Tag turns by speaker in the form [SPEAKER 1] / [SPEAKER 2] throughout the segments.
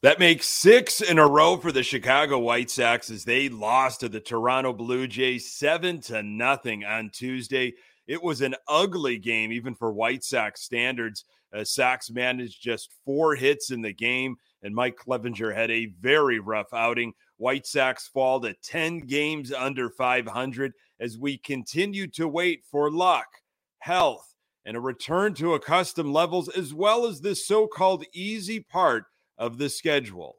[SPEAKER 1] That makes six in a row for the Chicago White Sox as they lost to the Toronto Blue Jays seven to nothing on Tuesday. It was an ugly game, even for White Sox standards. Uh, Sox managed just four hits in the game, and Mike Clevinger had a very rough outing. White Sox fall to 10 games under 500 as we continue to wait for luck, health, and a return to accustomed levels, as well as this so called easy part of the schedule.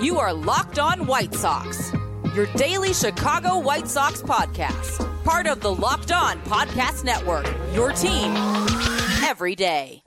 [SPEAKER 2] You are Locked On White Sox, your daily Chicago White Sox podcast, part of the Locked On Podcast Network, your team every day.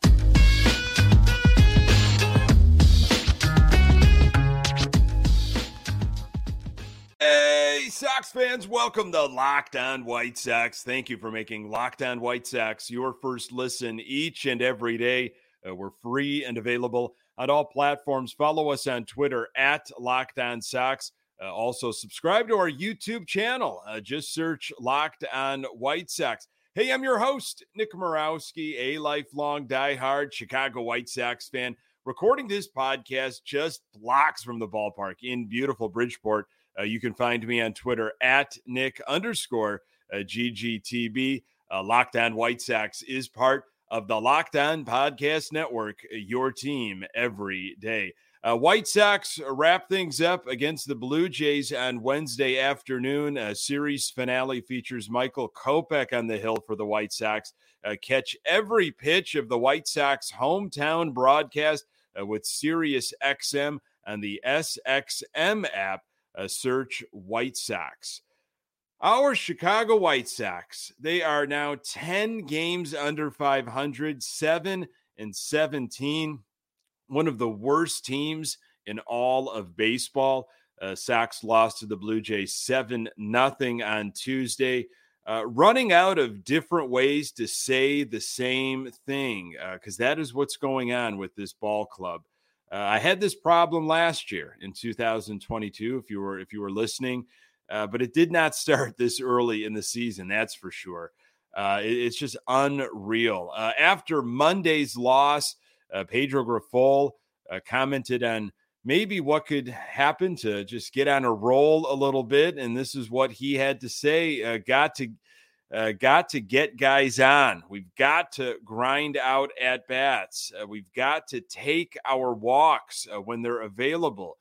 [SPEAKER 1] Hey, Sox fans, welcome to Locked On White Sox. Thank you for making Locked On White Sox your first listen each and every day. Uh, we're free and available on all platforms. Follow us on Twitter at Locked On Sox. Uh, also, subscribe to our YouTube channel. Uh, just search Locked On White Sox. Hey, I'm your host, Nick Morawski, a lifelong diehard Chicago White Sox fan, recording this podcast just blocks from the ballpark in beautiful Bridgeport. Uh, you can find me on Twitter at Nick underscore uh, GGTB. Uh, Locked On White Sox is part of the Locked On Podcast Network, your team every day. Uh, White Sox wrap things up against the Blue Jays on Wednesday afternoon. A series finale features Michael Kopech on the hill for the White Sox. Uh, catch every pitch of the White Sox hometown broadcast uh, with Sirius XM and the SXM app. Uh, search White Sox. Our Chicago White Sox, they are now 10 games under 500, 7 and 17. One of the worst teams in all of baseball. Uh, Sox lost to the Blue Jays 7 nothing on Tuesday. Uh, running out of different ways to say the same thing because uh, that is what's going on with this ball club. Uh, I had this problem last year in 2022. If you were if you were listening, uh, but it did not start this early in the season, that's for sure. Uh, it, it's just unreal. Uh, after Monday's loss, uh, Pedro Grifol uh, commented on maybe what could happen to just get on a roll a little bit, and this is what he had to say: "Got to." Got to get guys on. We've got to grind out at bats. We've got to take our walks when they're available.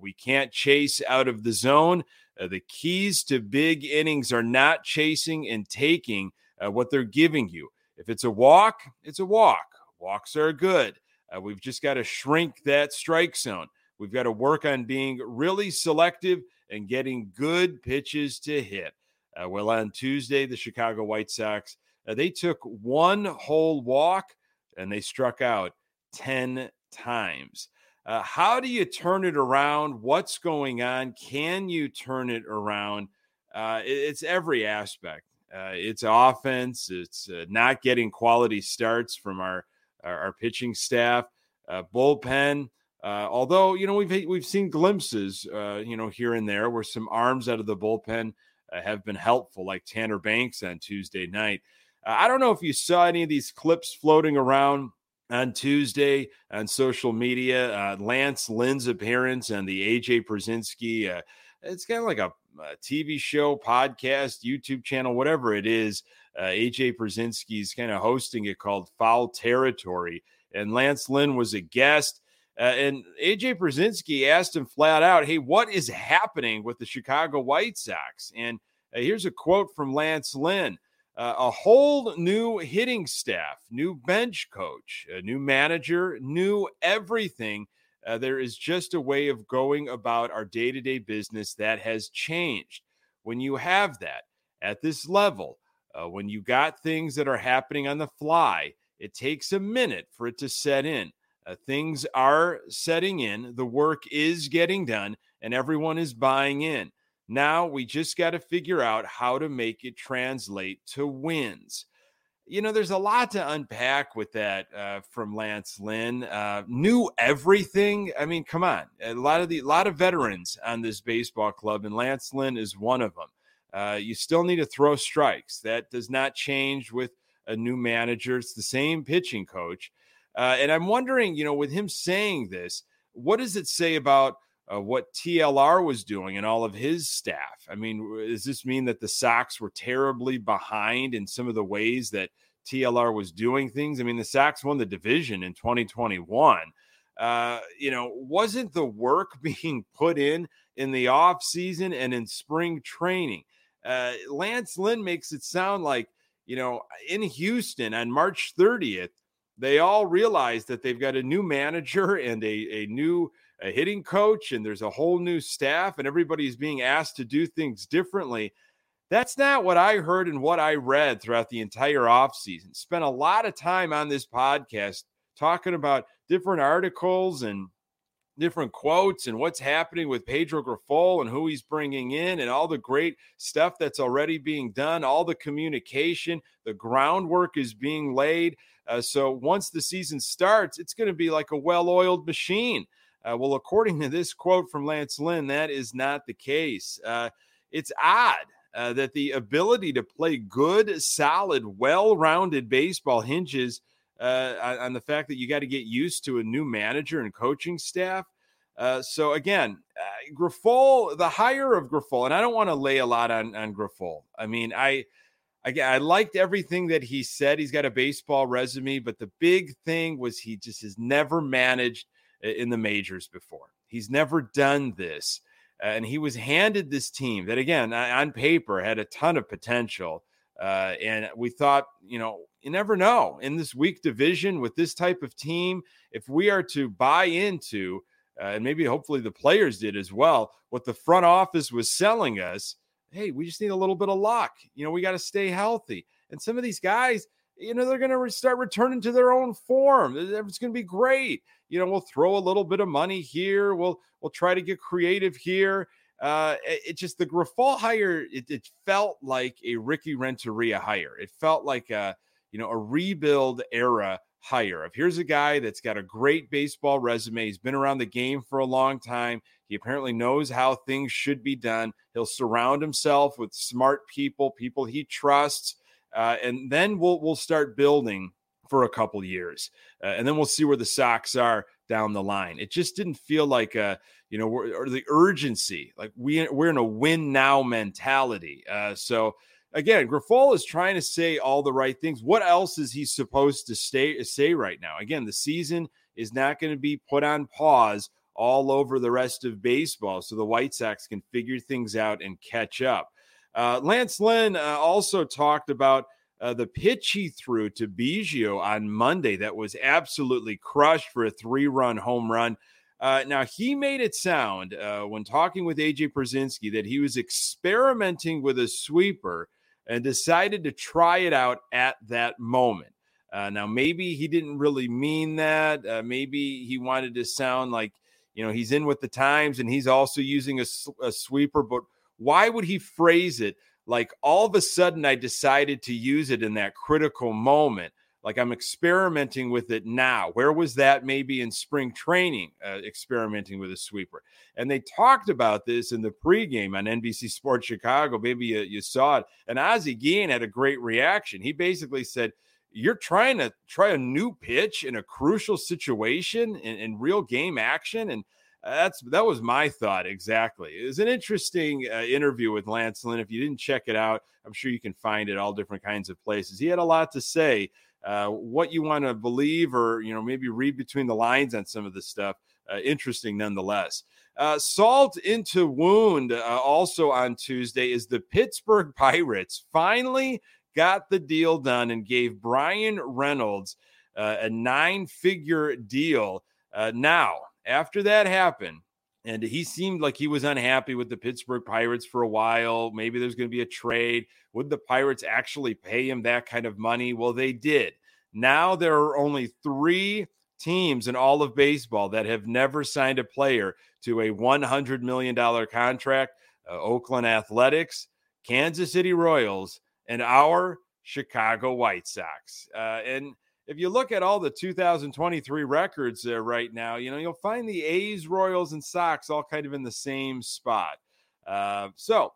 [SPEAKER 1] We can't chase out of the zone. Uh, the keys to big innings are not chasing and taking uh, what they're giving you. If it's a walk, it's a walk. Walks are good. Uh, we've just got to shrink that strike zone. We've got to work on being really selective and getting good pitches to hit. Uh, well, on Tuesday, the Chicago White Sox uh, they took one whole walk and they struck out ten times. Uh, how do you turn it around? What's going on? Can you turn it around? Uh, it, it's every aspect. Uh, it's offense. It's uh, not getting quality starts from our our, our pitching staff, uh, bullpen. Uh, although you know we've we've seen glimpses, you know here and there where some arms out of the bullpen have been helpful, like Tanner Banks on Tuesday night. I don't know if you saw any of these clips floating around on Tuesday on social media. Uh, Lance Lynn's appearance and the AJ Pierzynski. Uh, it's kind of like a, a, TV show, podcast, YouTube channel, whatever it is. Uh, AJ Pierzynski's kind of hosting it called Foul Territory. And Lance Lynn was a guest. Uh, and AJ Pierzynski asked him flat out, Hey, what is happening with the Chicago White Sox? And uh, here's a quote from Lance Lynn uh, a whole new hitting staff, new bench coach, a new manager, new everything. Uh, there is just a way of going about our day to day business that has changed. When you have that at this level, uh, when you got things that are happening on the fly, it takes a minute for it to set in. Uh, things are setting in, the work is getting done, and everyone is buying in. Now we just got to figure out how to make it translate to wins. You know, there's a lot to unpack with that uh, from Lance Lynn. Uh, knew everything. I mean, come on, a lot of the a lot of veterans on this baseball club, and Lance Lynn is one of them. Uh, you still need to throw strikes. That does not change with a new manager. It's the same pitching coach. Uh, and I'm wondering, you know, with him saying this, what does it say about uh, what TLR was doing and all of his staff? I mean, does this mean that the Sox were terribly behind in some of the ways that TLR was doing things? I mean, the Sox won the division in 2021. Uh, you know, wasn't the work being put in in the off season and in spring training? Uh, Lance Lynn makes it sound like, you know, in Houston on March 30th, they all realize that they've got a new manager and a, a new a hitting coach, and there's a whole new staff, and everybody's being asked to do things differently. That's not what I heard and what I read throughout the entire offseason. Spent a lot of time on this podcast talking about different articles and different quotes and what's happening with Pedro Grifol and who he's bringing in and all the great stuff that's already being done, all the communication, the groundwork is being laid. Uh, so once the season starts, it's going to be like a well oiled machine. Uh, well, according to this quote from Lance Lynn, that is not the case. Uh, it's odd uh, that the ability to play good, solid, well rounded baseball hinges uh, on the fact that you got to get used to a new manager and coaching staff. Uh, so again, uh, the hire of Grifol, and I don't want to lay a lot on on Grifol. I mean, I again, I liked everything that he said. He's got a baseball resume, but the big thing was he just has never managed in the majors before. He's never done this, and he was handed this team that, again, on paper had a ton of potential. Uh, and we thought, you know, you never know in this weak division with this type of team. If we are to buy into, uh, and maybe hopefully the players did as well, what the front office was selling us, hey, we just need a little bit of luck. You know, we got to stay healthy. And some of these guys, you know, they're going to start returning to their own form. It's going to be great. You know, we'll throw a little bit of money here. We'll we'll try to get creative here. Uh, it, it just the Grifol hire. It, it, felt like a Ricky Renteria hire. It felt like a you know a rebuild era hire. If here's a guy that's got a great baseball resume, he's been around the game for a long time. He apparently knows how things should be done. He'll surround himself with smart people, people he trusts, uh, and then we'll we'll start building for a couple years, uh, and then we'll see where the Sox are down the line. It just didn't feel like a you know or the urgency, like we we're in a win now mentality. Uh, so again, Grifol is trying to say all the right things. What else is he supposed to stay say right now? Again, the season is not going to be put on pause all over the rest of baseball, so the White Sox can figure things out and catch up. Uh, Lance Lynn uh, also talked about uh, the pitch he threw to Biggio on Monday that was absolutely crushed for a three run home run. Uh, now, he made it sound uh, when talking with AJ Pierzynski that he was experimenting with a sweeper and decided to try it out at that moment. Uh, now, maybe he didn't really mean that. Uh, maybe he wanted to sound like, you know, he's in with the times and he's also using a, a sweeper. But why would he phrase it like all of a sudden I decided to use it in that critical moment? Like I'm experimenting with it now. Where was that maybe in spring training, uh, experimenting with a sweeper? And they talked about this in the pregame on NBC Sports Chicago. Maybe you, you saw it. And Ozzie Guillen had a great reaction. He basically said, You're trying to try a new pitch in a crucial situation in, in real game action. And that's that was my thought exactly. It was an interesting uh, interview with Lance Lynn. If you didn't check it out, I'm sure you can find it all different kinds of places. He had a lot to say uh, what you want to believe or you know maybe read between the lines on some of this stuff uh, interesting nonetheless uh, salt into wound uh, also on tuesday is the pittsburgh pirates finally got the deal done and gave Bryan Reynolds uh, a nine figure deal now after that happened and he seemed like he was unhappy with the Pittsburgh Pirates for a while. Maybe there's going to be a trade. Would the Pirates actually pay him that kind of money? Well, they did. Now there are only three teams in all of baseball that have never signed a player to a $100 million contract uh, Oakland Athletics, Kansas City Royals, and our Chicago White Sox. Uh, and if you look at all the 2023 records there right now, you know, you'll find the A's, Royals, and Sox all kind of in the same spot. Uh, so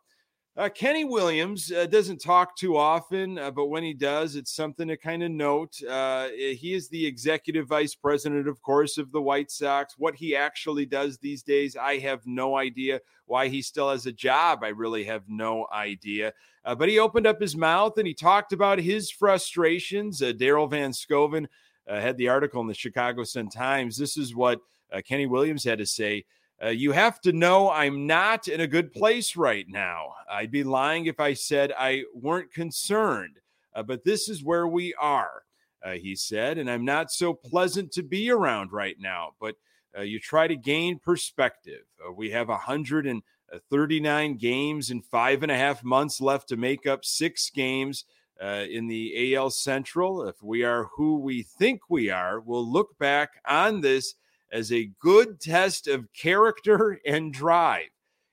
[SPEAKER 1] Uh, Kenny Williams uh, doesn't talk too often, uh, but when he does, it's something to kind of note. Uh, eh, he is the executive vice president, of course, of the White Sox. What he actually does these days, I have no idea. Why he still has a job, I really have no idea. Uh, but he opened up his mouth and he talked about his frustrations. Uh, Daryl Van Schouwen had the article in the Chicago Sun Times. This is what Kenny Williams had to say. Uh, you have to know I'm not in a good place right now. I'd be lying if I said I weren't concerned, uh, but this is where we are, uh, he said, and I'm not so pleasant to be around right now. But uh, you try to gain perspective. Uh, we have 139 games in five and a half months left to make up six games. Uh, in the AL Central, if we are who we think we are, we'll look back on this as a good test of character and drive.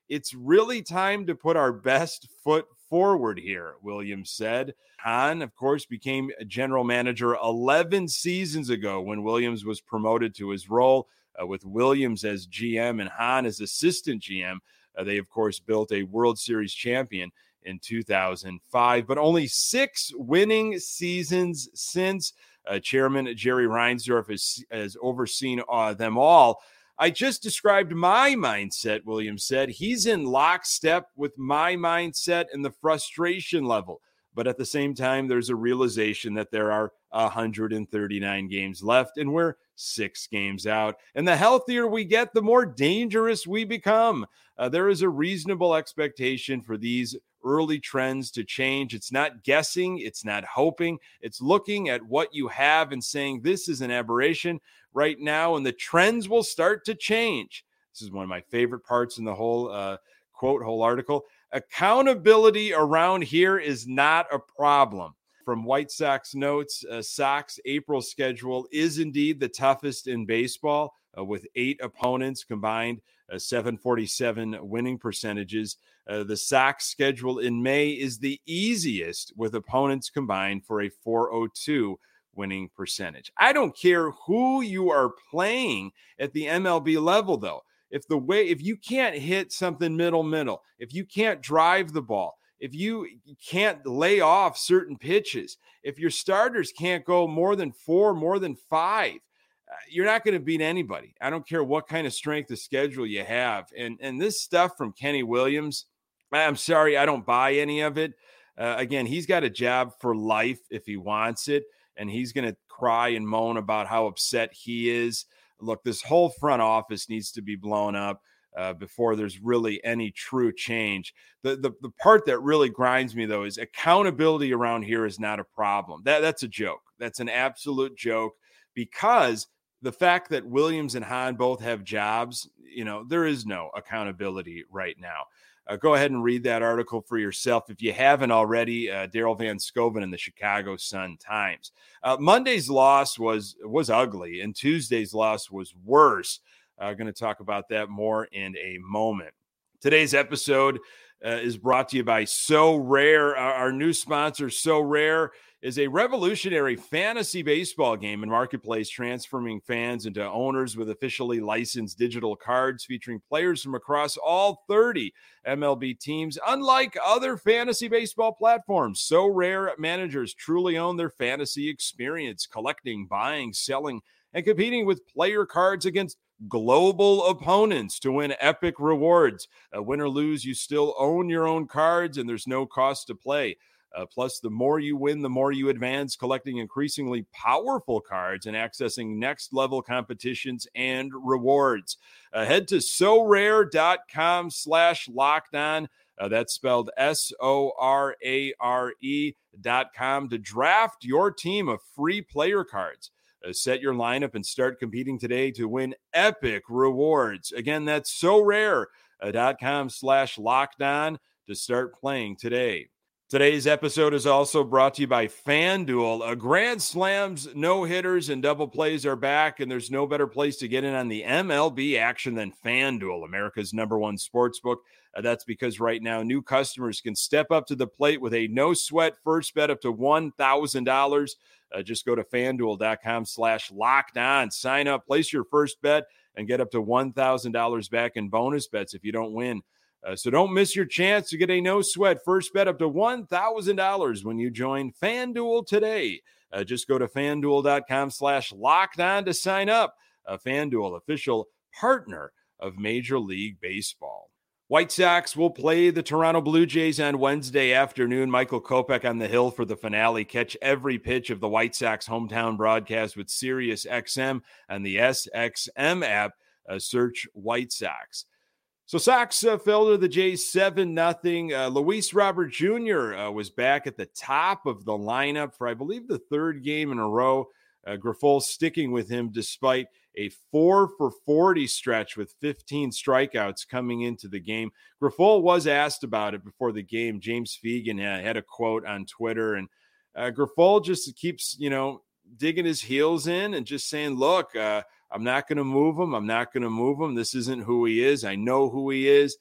[SPEAKER 1] It's really time to put our best foot forward here, Williams said. Hahn, of course, became general manager 11 seasons ago when Williams was promoted to his role. Uh, with Williams as GM and Hahn as assistant GM, uh, they, of course, built a World Series champion in 2005, but only six winning seasons since. Uh, Chairman Jerry Reinsdorf has, has overseen uh, them all. I just described my mindset, Williams said. He's in lockstep with my mindset and the frustration level. But at the same time, there's a realization that there are 139 games left and we're six games out. And the healthier we get, the more dangerous we become. Uh, there is a reasonable expectation for these early trends to change. It's not guessing, it's not hoping, it's looking at what you have and saying, this is an aberration right now, and the trends will start to change. This is one of my favorite parts in the whole uh, quote, whole article. Accountability around here is not a problem. From White Sox notes, uh, Sox April schedule is indeed the toughest in baseball, uh, with eight opponents combined, uh, 747 winning percentages. Uh, the Sox schedule in May is the easiest with opponents combined for a 402 winning percentage. I don't care who you are playing at the MLB level, though. If the way, if you can't hit something middle, middle, if you can't drive the ball, if you can't lay off certain pitches, if your starters can't go more than four, more than five, uh, you're not going to beat anybody. I don't care what kind of strength of schedule you have. And and this stuff from Kenny Williams, I'm sorry, I don't buy any of it. Uh, again, he's got a job for life if he wants it, and he's going to cry and moan about how upset he is. Look, this whole front office needs to be blown up. Uh, before there's really any true change. The, the the part that really grinds me though is accountability around here is not a problem. That that's a joke. That's an absolute joke because the fact that Williams and Hahn both have jobs, you know, there is no accountability right now. Uh, go ahead and read that article for yourself if you haven't already. Uh, Daryl Van Schouwen in the Chicago Sun Times. Uh, Monday's loss was was ugly, and Tuesday's loss was worse. Uh, going to talk about that more in a moment. Today's episode uh, is brought to you by Sorare, our, our new sponsor, Sorare is a revolutionary fantasy baseball game and marketplace transforming fans into owners with officially licensed digital cards featuring players from across all 30 MLB teams. Unlike other fantasy baseball platforms, Sorare managers truly own their fantasy experience, collecting, buying, selling, and competing with player cards against global opponents to win epic rewards. Uh, win or lose, you still own your own cards and there's no cost to play. Uh, plus, the more you win, the more you advance, collecting increasingly powerful cards and accessing next level competitions and rewards. Uh, head to so sorare.com slash locked on. Uh, that's spelled S O R A R E dot com to draft your team of free player cards. Uh, set your lineup and start competing today to win epic rewards. Again, that's sorare.com slash locked on to start playing today. Today's episode is also brought to you by FanDuel. A Grand Slams, no hitters, and double plays are back, and there's no better place to get in on the MLB action than FanDuel, America's number one sports book. Uh, that's because right now, new customers can step up to the plate with a no sweat first bet up to $1,000. Uh, just go to fanduel.com slash locked on, sign up, place your first bet, and get up to $1,000 back in bonus bets if you don't win. Uh, so don't miss your chance to get a no sweat first bet up to $1,000 when you join FanDuel today. Uh, just go to fanduel.com slash locked on to sign up. FanDuel, official partner of Major League Baseball. White Sox will play the Toronto Blue Jays on Wednesday afternoon. Michael Kopech on the hill for the finale. Catch every pitch of the White Sox hometown broadcast with Sirius XM and the SXM app. Uh, search White Sox. So Sox uh, fell to the Jays 7 nothing. Uh, Luis Robert Jr. Uh, was back at the top of the lineup for, I believe, the third game in a row. Uh, sticking with him despite a four for 40 stretch with 15 strikeouts coming into the game. Grifol was asked about it before the game. James Fegan had a quote on Twitter, and uh, just keeps, you know, digging his heels in and just saying, look, uh, I'm not going to move him. I'm not going to move him. This isn't who he is. I know who he is.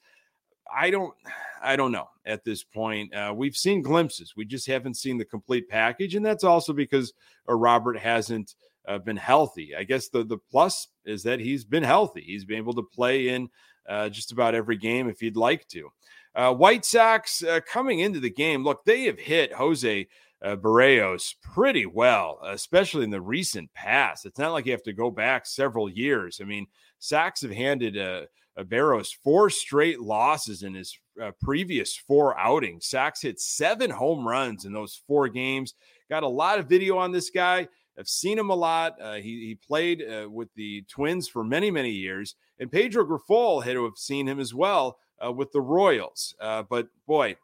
[SPEAKER 1] I don't, I don't know at this point. Uh, we've seen glimpses. We just haven't seen the complete package, and that's also because uh, Robert hasn't uh, been healthy. I guess the the plus is that he's been healthy. He's been able to play in uh, just about every game if he'd like to. Uh, White Sox uh, coming into the game, look, they have hit Jose uh, Berrios pretty well, especially in the recent past. It's not like you have to go back several years. I mean, Sox have handed uh, uh Berrios four straight losses in his uh, previous four outings. Sox hit seven home runs in those four games. Got a lot of video on this guy. I've seen him a lot. Uh, he, he played uh, with the Twins for many, many years. And Pedro Grifol had to have seen him as well uh, with the Royals. But boy,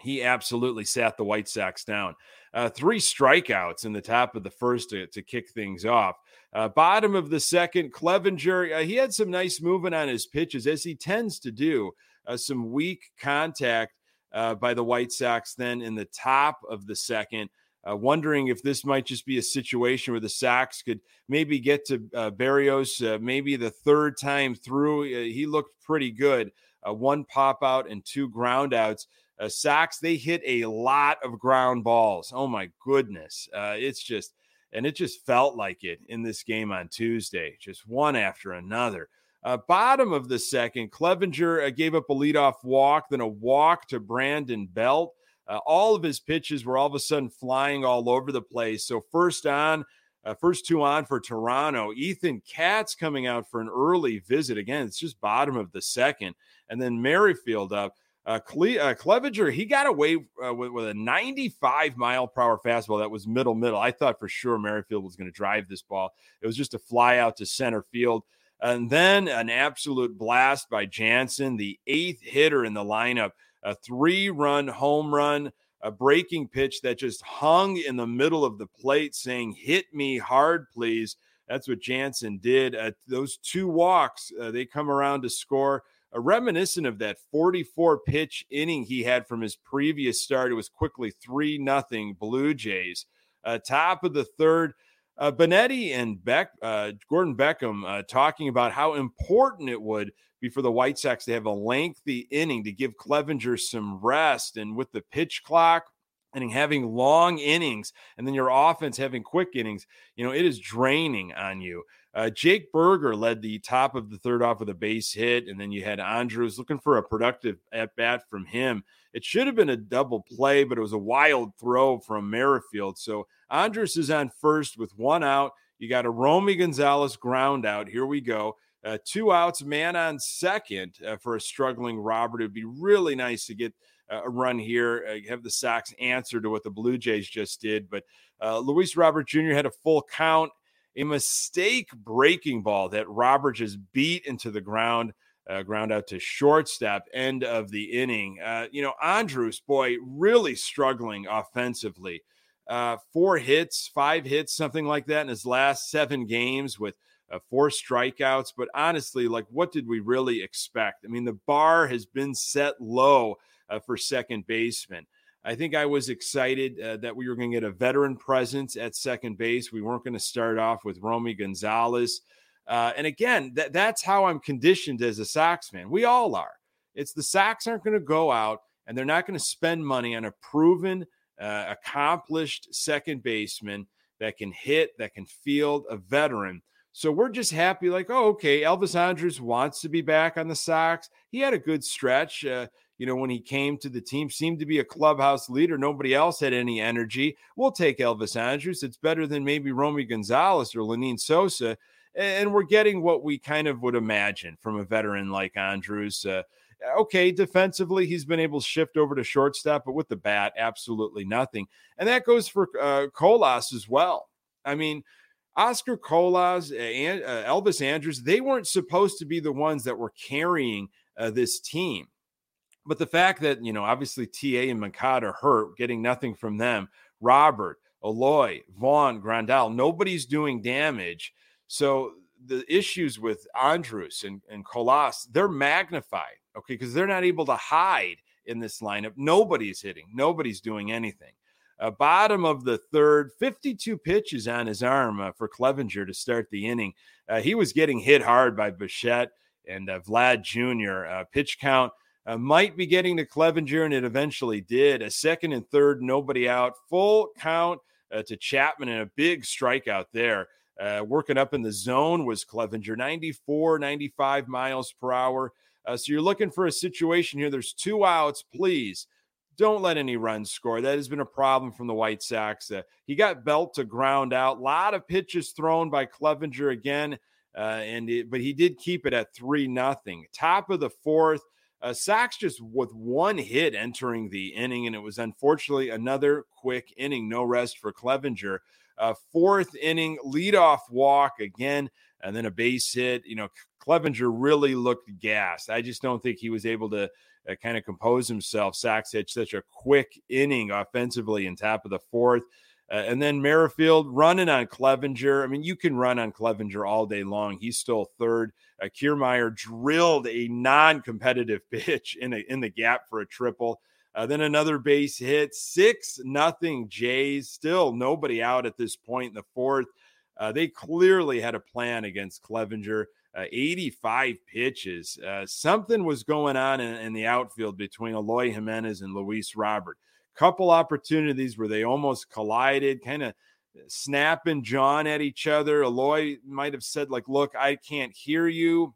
[SPEAKER 1] he absolutely sat the White Sox down. Uh, three strikeouts in the top of the first to, to kick things off. Uh, bottom of the second, Clevinger, he had some nice movement on his pitches, as he tends to do. some weak contact by the White Sox then in the top of the second. Uh, wondering if this might just be a situation where the Sox could maybe get to uh, Berrios uh, maybe the third time through. Uh, he looked pretty good. Uh, one pop out and two ground outs. Uh, Sox, they hit a lot of ground balls. Oh my goodness. Uh, it's just, and it just felt like it in this game on Tuesday, just one after another. Uh, bottom of the second, Clevinger uh, gave up a leadoff walk, then a walk to Brandon Belt. Uh, all of his pitches were all of a sudden flying all over the place. So first on, uh, first two on for Toronto. Ethan Katz coming out for an early visit. Again, it's just bottom of the second, and then Merrifield up. Uh, Cle- uh, Clevinger, he got away uh, with, with, a 95 mile per hour fastball that was middle middle. I thought for sure Merrifield was going to drive this ball. It was just a fly out to center field. And then an absolute blast by Jansen, the eighth hitter in the lineup a three run home run, a breaking pitch that just hung in the middle of the plate saying, Hit me hard, please. That's what Jansen did. Those two walks, uh, they come around to score. Reminiscent of that 44 pitch inning he had from his previous start. It was quickly 3 nothing Blue Jays. Uh, top of the third, uh, Benetti and Beck, uh, Gordon Beckham uh, talking about how important it would be for the White Sox to have a lengthy inning to give Clevinger some rest. And with the pitch clock and having long innings, and then your offense having quick innings, you know, it is draining on you. Uh, Jake Burger led the top of the third off with a base hit, and then you had Andrus looking for a productive at bat from him. It should have been a double play, but it was a wild throw from Merrifield. So Andrus is on first with one out. You got a Romy Gonzalez ground out. Here we go. Uh, two outs, man on second uh, for a struggling Robert. It would be really nice to get uh, a run here, uh, have the Sox answer to what the Blue Jays just did. But uh, Luis Robert Jr. had a full count, a mistake breaking ball that Robert just beat into the ground. Uh, ground out to shortstop, end of the inning. you know, Andrus, boy, really struggling offensively. four hits, five hits, something like that in his last seven games with uh, four strikeouts. But honestly, like, what did we really expect? I mean, the bar has been set low uh, for second baseman. I think I was excited uh, that we were going to get a veteran presence at second base. We weren't going to start off with Romy Gonzalez. Uh, and again, that, that's how I'm conditioned as a Sox fan. We all are. It's the Sox aren't going to go out and they're not going to spend money on a proven, uh, accomplished second baseman that can hit, that can field, a veteran So we're just happy, like, oh, okay, Elvis Andrus wants to be back on the Sox. He had a good stretch. Uh, you know, when he came to the team, seemed to be a clubhouse leader. Nobody else had any energy. We'll take Elvis Andrus. It's better than maybe Romy Gonzalez or Lenyn Sosa. And we're getting what we kind of would imagine from a veteran like Andrus. Uh, okay, defensively, he's been able to shift over to shortstop, but with the bat, absolutely nothing. And that goes for uh, Colas as well. I mean, Oscar Colas and uh, Elvis Andrus, they weren't supposed to be the ones that were carrying uh, this team. But the fact that, you know, obviously TA and Moncada hurt, getting nothing from them, Robert, Eloy, Vaughn, Grandal, nobody's doing damage. So the issues with Andrus and, and Colas, they're magnified, okay, because they're not able to hide in this lineup. Nobody's hitting, nobody's doing anything. Uh, bottom of the third, 52 pitches on his arm uh, for Clevinger to start the inning. Uh, he was getting hit hard by Bichette and uh, Vlad Jr. Uh, pitch count uh, might be getting to Clevinger, and it eventually did. A second and third, nobody out. Full count to Chapman and a big strikeout there. working up in the zone was Clevinger, 94, 95 miles per hour. so you're looking for a situation here. There's two outs. Please don't let any runs score. That has been a problem from the White Sox. Uh, he got belt to ground out. A lot of pitches thrown by Clevinger again, uh, and it, but he did keep it at three nothing. Top of the fourth, uh, Sox just with one hit entering the inning, and it was unfortunately another quick inning, no rest for Clevinger. Uh, fourth inning leadoff walk again, and then a base hit. You know, Clevinger really looked gassed. I just don't think he was able to uh, kind of compose himself. Sox had such a quick inning offensively in top of the fourth. Uh, and then Merrifield running on Clevinger. I mean, you can run on Clevinger all day long. He's still third. Uh, Kiermaier drilled a non-competitive pitch in a, in the gap for a triple. Uh, then another base hit, six nothing Jays. Still nobody out at this point in the fourth. Uh, they clearly had a plan against Clevinger. uh, 85 pitches. Uh, something was going on in, in, the outfield between Eloy Jimenez and Luis Robert. Couple opportunities where they almost collided, kind of snapping John at each other. Eloy might have said, like, look, I can't hear you.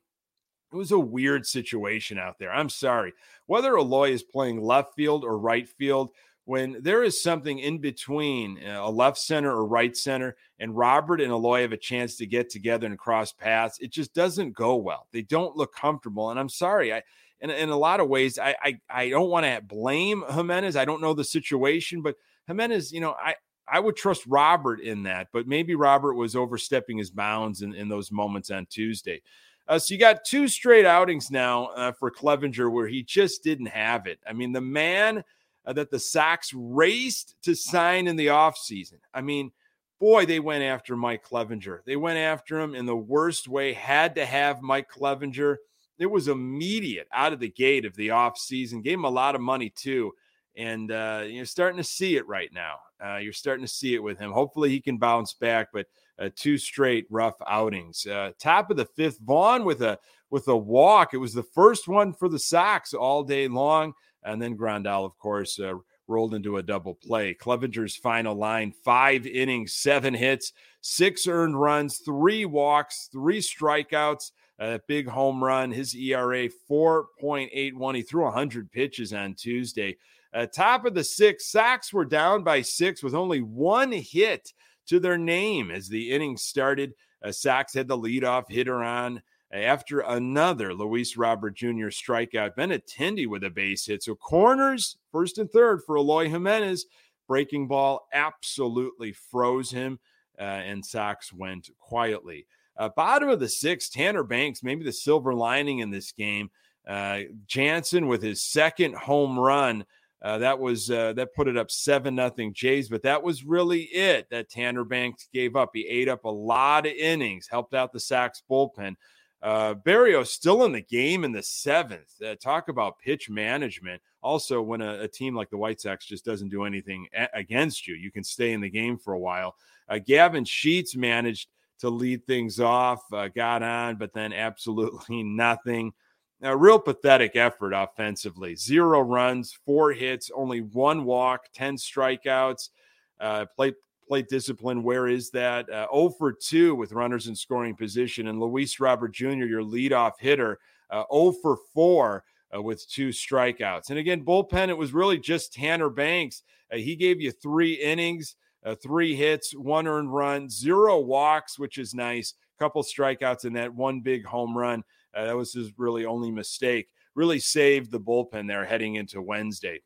[SPEAKER 1] It was a weird situation out there. I'm sorry. Whether Eloy is playing left field or right field, when there is something in between uh, a left center or right center, and Robert and Eloy have a chance to get together and cross paths, it just doesn't go well. They don't look comfortable. And I'm sorry, I in, in a lot of ways, I I, I don't want to blame Jimenez. I don't know the situation, but Jimenez, you know, I I would trust Robert in that, but maybe Robert was overstepping his bounds in, in those moments on Tuesday. Uh, so you got two straight outings now uh, for Clevinger where he just didn't have it. I mean, the man uh, that the Sox raced to sign in the offseason. I mean, boy, they went after Mike Clevinger. They went after him in the worst way, had to have Mike Clevinger. It was immediate out of the gate of the offseason. Gave him a lot of money, too. And uh, you're starting to see it right now. Uh, you're starting to see it with him. Hopefully, he can bounce back, but uh, two straight rough outings. Uh, top of the fifth, Vaughn with a with a walk. It was the first one for the Sox all day long. And then Grandal, of course, uh, rolled into a double play. Clevinger's final line five innings, seven hits, six earned runs, three walks, three strikeouts, a big home run. His ERA 4.81. He threw 100 pitches on Tuesday. Uh, top of the six, Sox were down by six with only one hit to their name as the inning started. Uh, Sox had the leadoff hitter on after another Luis Robert Jr. strikeout. Benintendi with a base hit. So corners, first and third for Eloy Jimenez. Breaking ball absolutely froze him, uh, and Sox went quietly. Uh, bottom of the sixth, Tanner Banks, maybe the silver lining in this game. Uh, Jansen with his second home run. Uh, that was uh, that put it up seven nothing Jays, but that was really it that Tanner Banks gave up. He ate up a lot of innings, helped out the Sox bullpen. Uh, Berrios still in the game in the seventh. Uh, talk about pitch management. Also, when a, a, team like the White Sox just doesn't do anything a- against you, you can stay in the game for a while. Uh, Gavin Sheets managed to lead things off, uh, got on, but then absolutely nothing. A real pathetic effort offensively. Zero runs, four hits, only one walk, 10 strikeouts. Uh, played plate discipline. Where is that? Uh, 0 for 2 with runners in scoring position. And Luis Robert Jr., your leadoff hitter, uh, 0 for 4 uh, with two strikeouts. And again, bullpen, it was really just Tanner Banks. Uh, he gave you three innings, uh, three hits, one earned run, zero walks, which is nice. Couple strikeouts and that one big home run. Uh, that was his really only mistake. Really saved the bullpen there heading into Wednesday.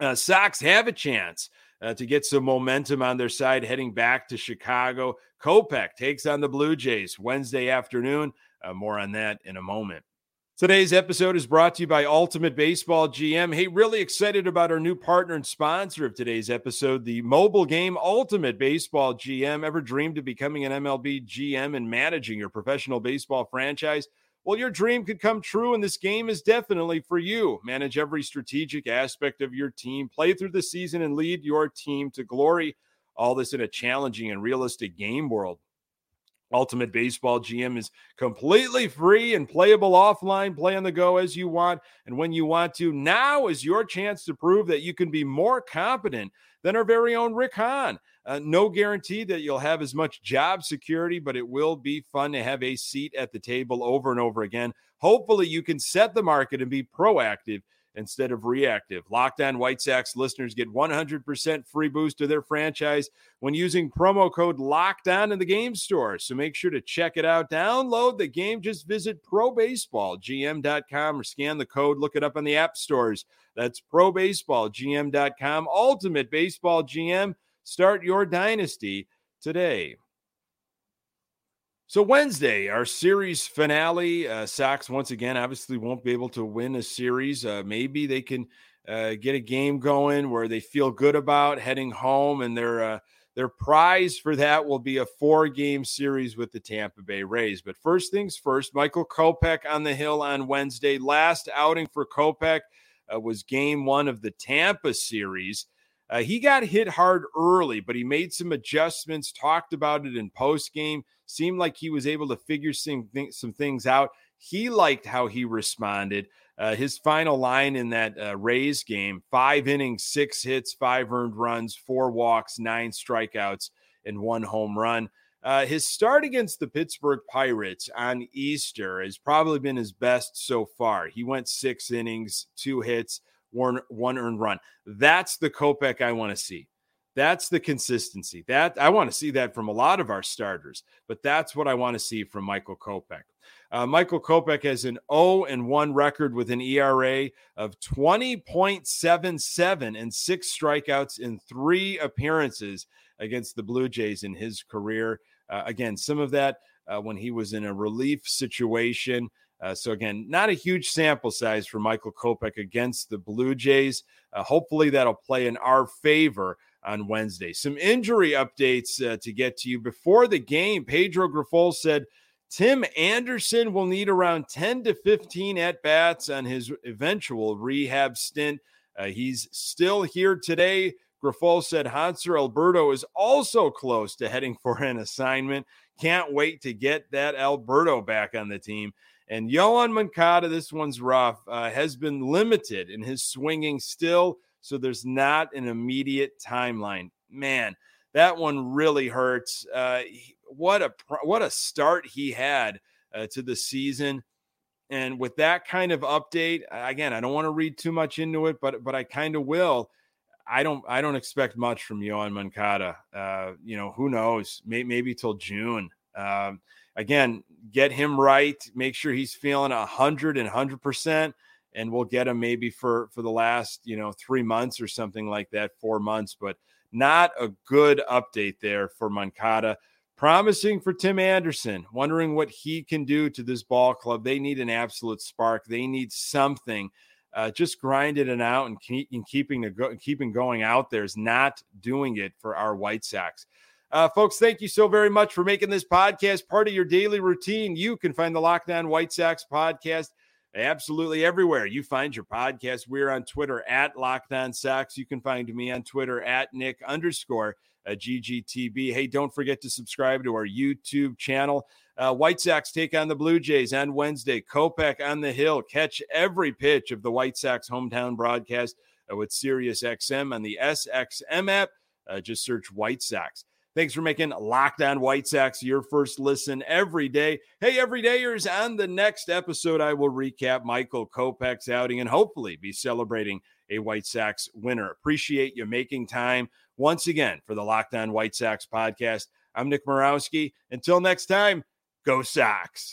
[SPEAKER 1] Uh, Sox have a chance uh, to get some momentum on their side heading back to Chicago. Kopech takes on the Blue Jays Wednesday afternoon. Uh, more on that in a moment. Today's episode is brought to you by Ultimate Baseball GM. Hey, really excited about our new partner and sponsor of today's episode, the mobile game Ultimate Baseball GM. Ever dreamed of becoming an MLB GM and managing your professional baseball franchise? Well, your dream could come true, and this game is definitely for you. Manage every strategic aspect of your team, play through the season, and lead your team to glory. All this in a challenging and realistic game world. Ultimate Baseball GM is completely free and playable offline. Play on the go as you want and when you want to. Now is your chance to prove that you can be more competent than our very own Rick Hahn. Uh, no guarantee that you'll have as much job security, but it will be fun to have a seat at the table over and over again. Hopefully, you can set the market and be proactive instead of reactive. Locked on White Sox listeners get 100% free boost to their franchise when using promo code Locked On in the game store. So make sure to check it out. Download the game. Just visit probaseballgm.com or scan the code. Look it up on the app stores. That's probaseballgm.com. Ultimate Baseball GM. Start your dynasty today. So Wednesday, our series finale. Uh, Sox once again obviously won't be able to win a series. Uh, maybe they can uh, get a game going where they feel good about heading home, and their uh, their prize for that will be a four game series with the Tampa Bay Rays. But first things first, Michael Kopech on the hill on Wednesday. Last outing for Kopech uh, was Game One of the Tampa series. Uh, he got hit hard early, but he made some adjustments, talked about it in post game, seemed like he was able to figure some, some things out. He liked how he responded. Uh, his final line in that uh, Rays game five innings, six hits, five earned runs, four walks, nine strikeouts, and one home run. Uh, his start against the Pittsburgh Pirates on Easter has probably been his best so far. He went six innings, two hits, one, one earned run. That's the Kopech I want to see. That's the consistency. That I want to see that from a lot of our starters, but that's what I want to see from Michael Kopech. Uh, Michael Kopech has an 0 and 1 record with an ERA of 20.77 and six strikeouts in three appearances against the Blue Jays in his career. Uh, again, some of that uh, when he was in a relief situation. Uh, so again, not a huge sample size for Michael Kopech against the Blue Jays. Uh, hopefully, that'll play in our favor on Wednesday. Some injury updates uh, to get to you before the game. Pedro Grifol said Tim Anderson will need around 10 to 15 at bats on his eventual rehab stint. Uh, he's still here today. Grifol said Hanser Alberto is also close to heading for an assignment. Can't wait to get that Alberto back on the team. And Yoan Moncada, this one's rough, uh, has been limited in his swinging still. So there's not an immediate timeline. Man, that one really hurts. Uh, what a what a start he had uh, to the season. And with that kind of update, again, I don't want to read too much into it, but but I kind of will. I don't I don't expect much from Yoan Moncada. Uh, you know, who knows? Maybe, maybe till June. Um, again, get him right, make sure he's feeling a hundred and hundred percent, and we'll get him maybe for for the last you know three months or something like that, four months. But not a good update there for Moncada. Promising for Tim Anderson, wondering what he can do to this ball club. They need an absolute spark. They need something. Uh, just grinding it out and, keep, and keeping the go, keeping going out there is not doing it for our White Sox. Uh, folks, thank you so very much for making this podcast part of your daily routine. You can find the Locked On White Sox podcast absolutely everywhere. You find your podcast. We're on Twitter at Locked On Sox. You can find me on Twitter at Nick underscore uh, GGTB. Hey, don't forget to subscribe to our YouTube channel. Uh, White Sox take on the Blue Jays on Wednesday. Kopech on the Hill. Catch every pitch of the White Sox hometown broadcast uh, with SiriusXM on the SXM app Uh, just search White Sox. Thanks for making Locked On White Sox your first listen every day. Hey, everydayers, on the next episode, I will recap Michael Kopech's outing and hopefully be celebrating a White Sox winner. Appreciate you making time once again for the Locked On White Sox podcast. I'm Nick Morawski. Until next time, go Sox.